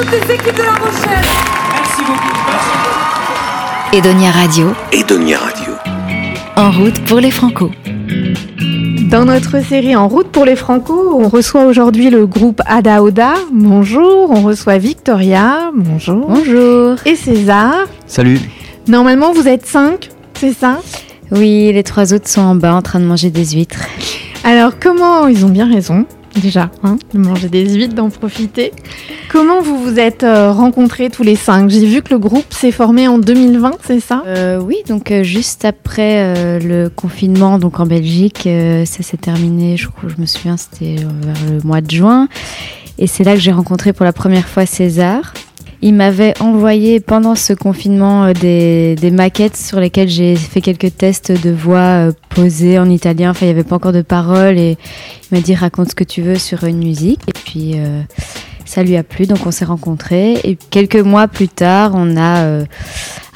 toutes les équipes de La Rochelle. Merci beaucoup. Edonia Radio. Edonia Radio. En route pour les Franco. Dans notre série En route pour les Franco, on reçoit aujourd'hui le groupe Ada Oda. Bonjour. On reçoit Victoria. Bonjour. Bonjour. Et César. Salut. Normalement, vous êtes cinq, c'est ça? Oui, les trois autres sont en bas en train de manger des huîtres. Alors, comment ils ont bien raison? Déjà, hein, de manger des huîtres, d'en profiter. Comment vous vous êtes euh, rencontrés tous les cinq? J'ai vu que le groupe s'est formé en 2020, c'est ça? Euh, Oui, donc euh, juste après le confinement, donc en Belgique, ça s'est terminé. Je je me souviens, c'était vers le mois de juin, et c'est là que j'ai rencontré pour la première fois César. Il m'avait envoyé pendant ce confinement euh, des, des maquettes sur lesquelles j'ai fait quelques tests de voix euh, posées en italien. Enfin, il n'y avait pas encore de paroles et il m'a dit raconte ce que tu veux sur une musique. Et puis euh, ça lui a plu, donc on s'est rencontrés. Et quelques mois plus tard, on a euh,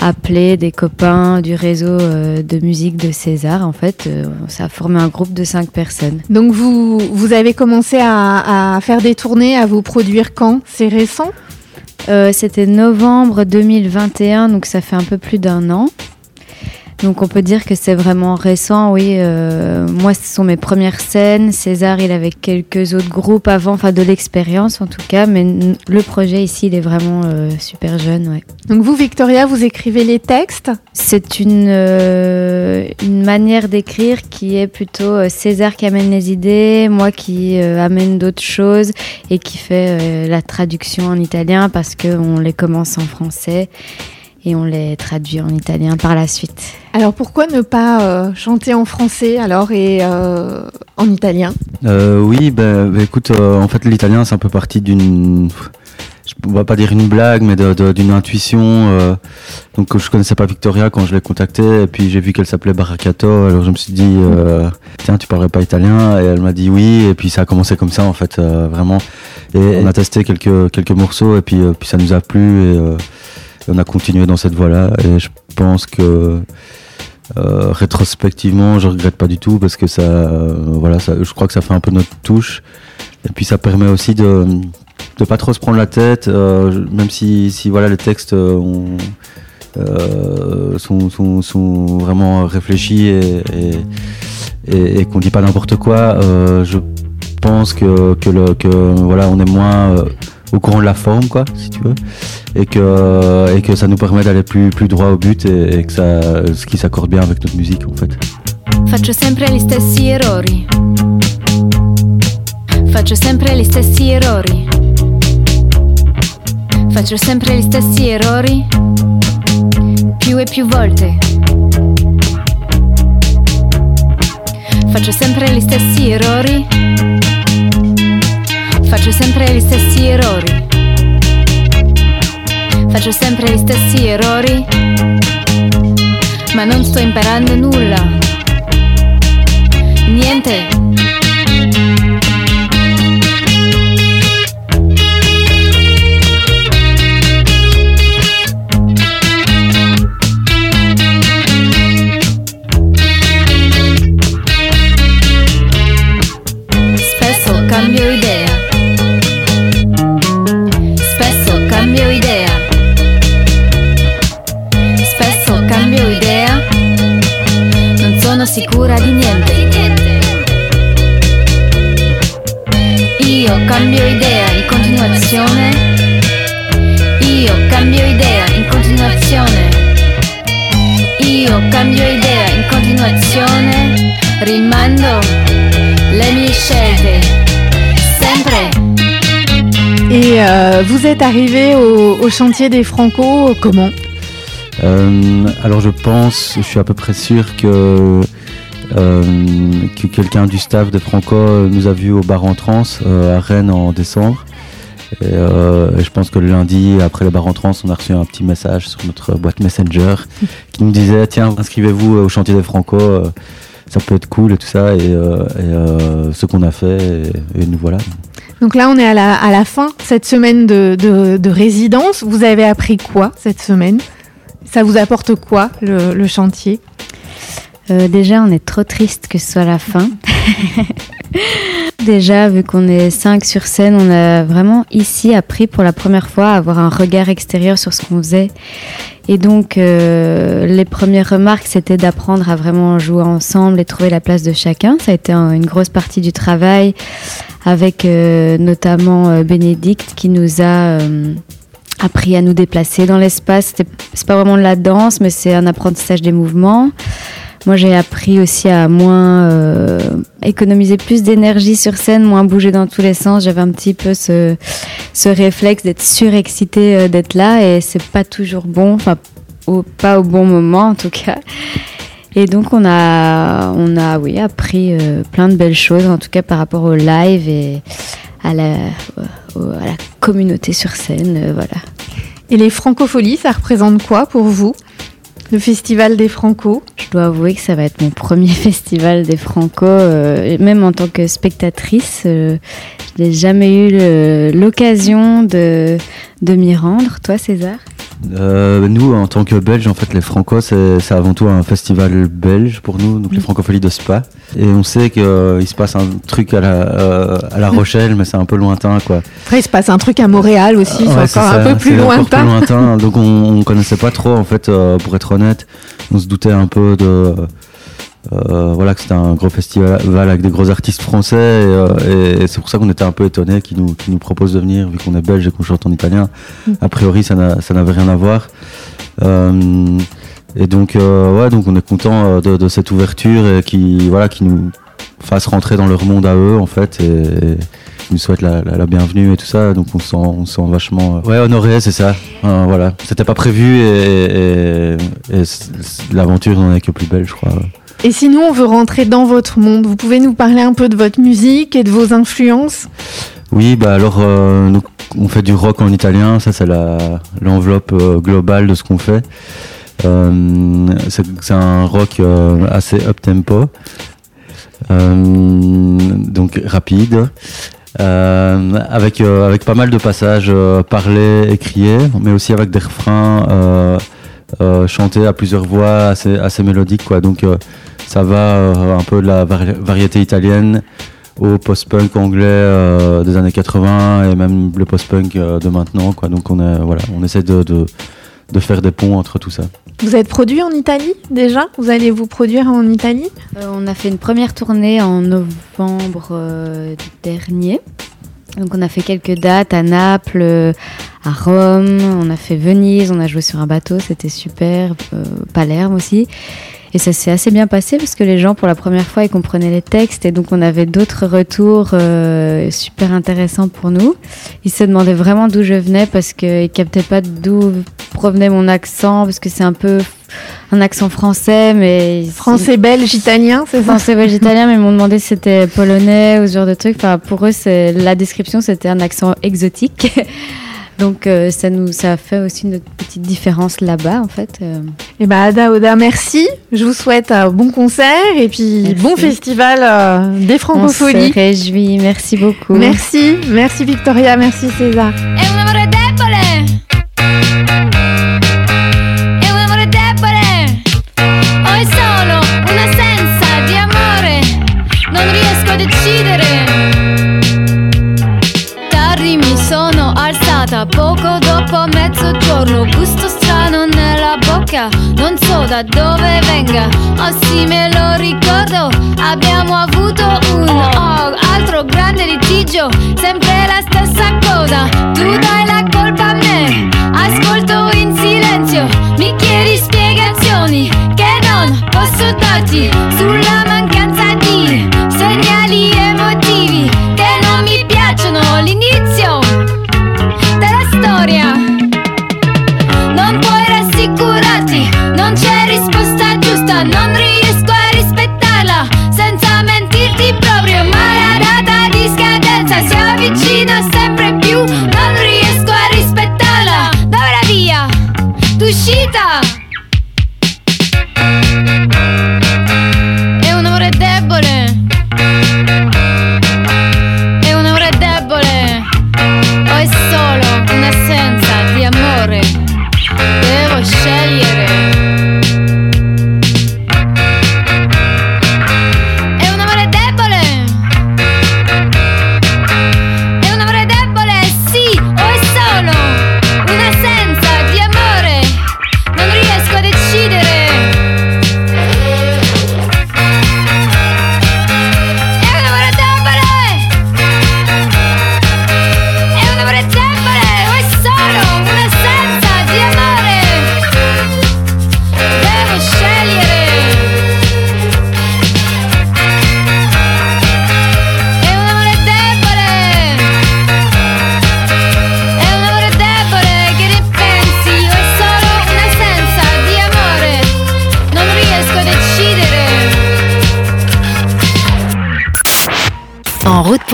appelé des copains du réseau euh, de musique de César. En fait, ça a formé un groupe de cinq personnes. Donc vous, vous avez commencé à, à faire des tournées, à vous produire quand? C'est récent? C'était novembre 2021, donc ça fait un peu plus d'un an. Donc on peut dire que c'est vraiment récent, oui. euh, moi, ce sont mes premières scènes. César, il avait quelques autres groupes avant, enfin de l'expérience en tout cas, mais le projet ici, il est vraiment euh, super jeune, ouais. Donc vous, Victoria, vous écrivez les textes? C'est une, euh, une manière d'écrire qui est plutôt César qui amène les idées, moi qui amène d'autres choses et qui fait la traduction en italien parce qu'on les commence en français et on les traduit en italien par la suite. Alors pourquoi ne pas euh, chanter en français alors et euh, en italien? Euh, oui, ben bah, écoute, euh, en fait l'italien c'est un peu parti d'une, je on va pas dire une blague, mais d'une intuition. euh, donc je connaissais pas Victoria quand je l'ai contactée, et puis j'ai vu qu'elle s'appelait Baracato, alors je me suis dit euh, tiens tu parlerais pas italien, et elle m'a dit oui, et puis ça a commencé comme ça en fait euh, vraiment. Et on a testé quelques quelques morceaux, et puis euh, puis ça nous a plu, et, euh, on a continué dans cette voie-là, et je pense que euh, rétrospectivement, je regrette pas du tout parce que ça, euh, voilà, je crois que ça fait un peu notre touche. Et puis ça permet aussi de de pas trop se prendre la tête, euh, même si, voilà les textes ont- sont, sont, sont vraiment réfléchis et, et, et- et qu'on dit pas n'importe quoi. je pense que que, voilà, on est moins au courant de la forme, quoi, si tu veux, et que et que ça nous permet d'aller plus droit au but et, et que ça, ce qui s'accorde bien avec notre musique, en fait. Faccio sempre gli stessi errori. Faccio sempre gli stessi errori. Faccio sempre gli stessi errori. Più e più volte. Faccio sempre gli stessi errori. Faccio sempre gli stessi errori. Faccio sempre gli stessi errori. Ma non sto imparando nulla. Niente. Spesso cambio idea. Io cambio idea in continuazione. Rimando le mie scelte. Sempre. Et euh, vous êtes arrivé au, au chantier des Franco comment? Euh, alors je pense, je suis à peu près sûr que, euh, que quelqu'un du staff de Franco nous a vus au bar en trans euh, à Rennes en décembre. Et, euh, je pense que le lundi, après le bar en trans, on a reçu un petit message sur notre boîte Messenger qui nous disait tiens, inscrivez-vous au chantier des Franco, euh, ça peut être cool et tout ça. Et, euh, et, euh, ce qu'on a fait, et, et nous voilà. Donc là, on est à la, à la fin cette semaine de, de, de résidence. Vous avez appris quoi cette semaine? Ça vous apporte quoi le, le chantier? Euh, déjà, on est trop triste que ce soit la fin. Déjà, vu qu'on est cinq sur scène, on a vraiment ici appris pour la première fois à avoir un regard extérieur sur ce qu'on faisait. Et donc, euh, les premières remarques, c'était d'apprendre à vraiment jouer ensemble et trouver la place de chacun. Ça a été un- une grosse partie du travail avec euh, notamment euh, Bénédicte qui nous a euh, appris à nous déplacer dans l'espace. C'est pas vraiment de la danse, mais c'est un apprentissage des mouvements. Moi, j'ai appris aussi à moins euh, économiser plus d'énergie sur scène, moins bouger dans tous les sens. J'avais un petit peu ce, ce réflexe d'être surexcité euh, d'être là et c'est pas toujours bon, enfin au- pas au bon moment en tout cas. Et donc on a, on a oui appris euh, plein de belles choses, en tout cas par rapport au live et à la, au- à la communauté sur scène, euh, voilà. Et les francopholies, ça représente quoi pour vous Le festival des Franco? Je dois avouer que ça va être mon premier festival des Franco, euh, même en tant que spectatrice, euh, je n'ai jamais eu l'occasion de, de m'y rendre. Toi, César? Euh, nous, en tant que Belges, en fait, les Franco, c'est avant tout un festival belge pour nous, donc les Francopholies de Spa. Et on sait qu'il se passe un truc à la, euh, à la Rochelle, mais c'est un peu lointain, quoi. Après, il se passe un truc à Montréal aussi, Ouais, c'est encore ça, un peu plus lointain. plus lointain. Donc on, on connaissait pas trop, en fait, euh, pour être honnête. On se doutait un peu de. Euh, voilà, que c'était un gros festival avec des gros artistes français. Et, euh, et c'est pour ça qu'on était un peu étonnés qu'ils nous, qu'ils nous proposent de venir, vu qu'on est belge et qu'on chante en italien. A priori, ça n'a- ça n'avait rien à voir. Euh, et donc, euh, ouais, donc on est content de, de cette ouverture et qui, voilà, qui nous fasse rentrer dans leur monde à eux, en fait. Et, et qui nous souhaite la, la- la bienvenue et tout ça. Donc on se sent, on se sent vachement. euh, ouais, honoré, c'est ça. Euh, voilà. C'était pas prévu et, l'aventure n'en est que plus belle, je crois. Et si nous, on veut rentrer dans votre monde, vous pouvez nous parler un peu de votre musique et de vos influences Oui, bah alors, euh, nous, on fait du rock en italien, ça c'est l'enveloppe euh, globale de ce qu'on fait. Euh, c'est un rock assez up-tempo, donc rapide, avec, avec pas mal de passages euh, parlés et criés, mais aussi avec des refrains chantés à plusieurs voix, assez, assez mélodiques. Quoi. Donc ça va euh, un peu de la vari- variété italienne au post-punk anglais euh, des années 80 et même le post-punk euh, de maintenant. Quoi. Donc on, est, voilà, on essaie de, de, de faire des ponts entre tout ça. Vous êtes produit en Italie déjà? Vous allez vous produire en Italie? Euh, on a fait une première tournée en novembre euh, dernier. Donc on a fait quelques dates à Naples, euh, à Rome, on a fait Venise, on a joué sur un bateau, c'était super, euh, Palerme aussi. Et ça s'est assez bien passé parce que les gens pour la première fois ils comprenaient les textes et donc on avait d'autres retours euh, super intéressants pour nous. Ils se demandaient vraiment d'où je venais parce qu'ils captaient pas d'où provenait mon accent parce que c'est un peu un accent français mais Français, belge, italien, c'est ça? Français végétalien, mais ils m'ont demandé si c'était polonais ou ce genre de truc. Enfin, pour eux, c'est la description, c'était un accent exotique. Donc, euh, ça nous, ça a fait aussi une petite différence là-bas, en fait. euh. Eh ben Ada Oda, merci. Je vous souhaite un bon concert et puis Merci. bon festival euh, des On francopholies. se réjouit. Merci beaucoup. Merci, merci Victoria, merci César. Bocca. Non so da dove venga. Oh sì, me lo ricordo. Abbiamo avuto un oh, altro grande litigio. Sempre la stessa cosa. Tu dai la colpa a me. Ascolto in silenzio. Mi chiedi spiegazioni che non posso darti sulla mancanza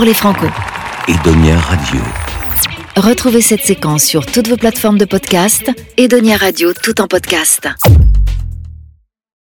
pour les Franco. Edonia Radio. Retrouvez cette séquence sur toutes vos plateformes de podcast. Edonia Radio, tout en podcast.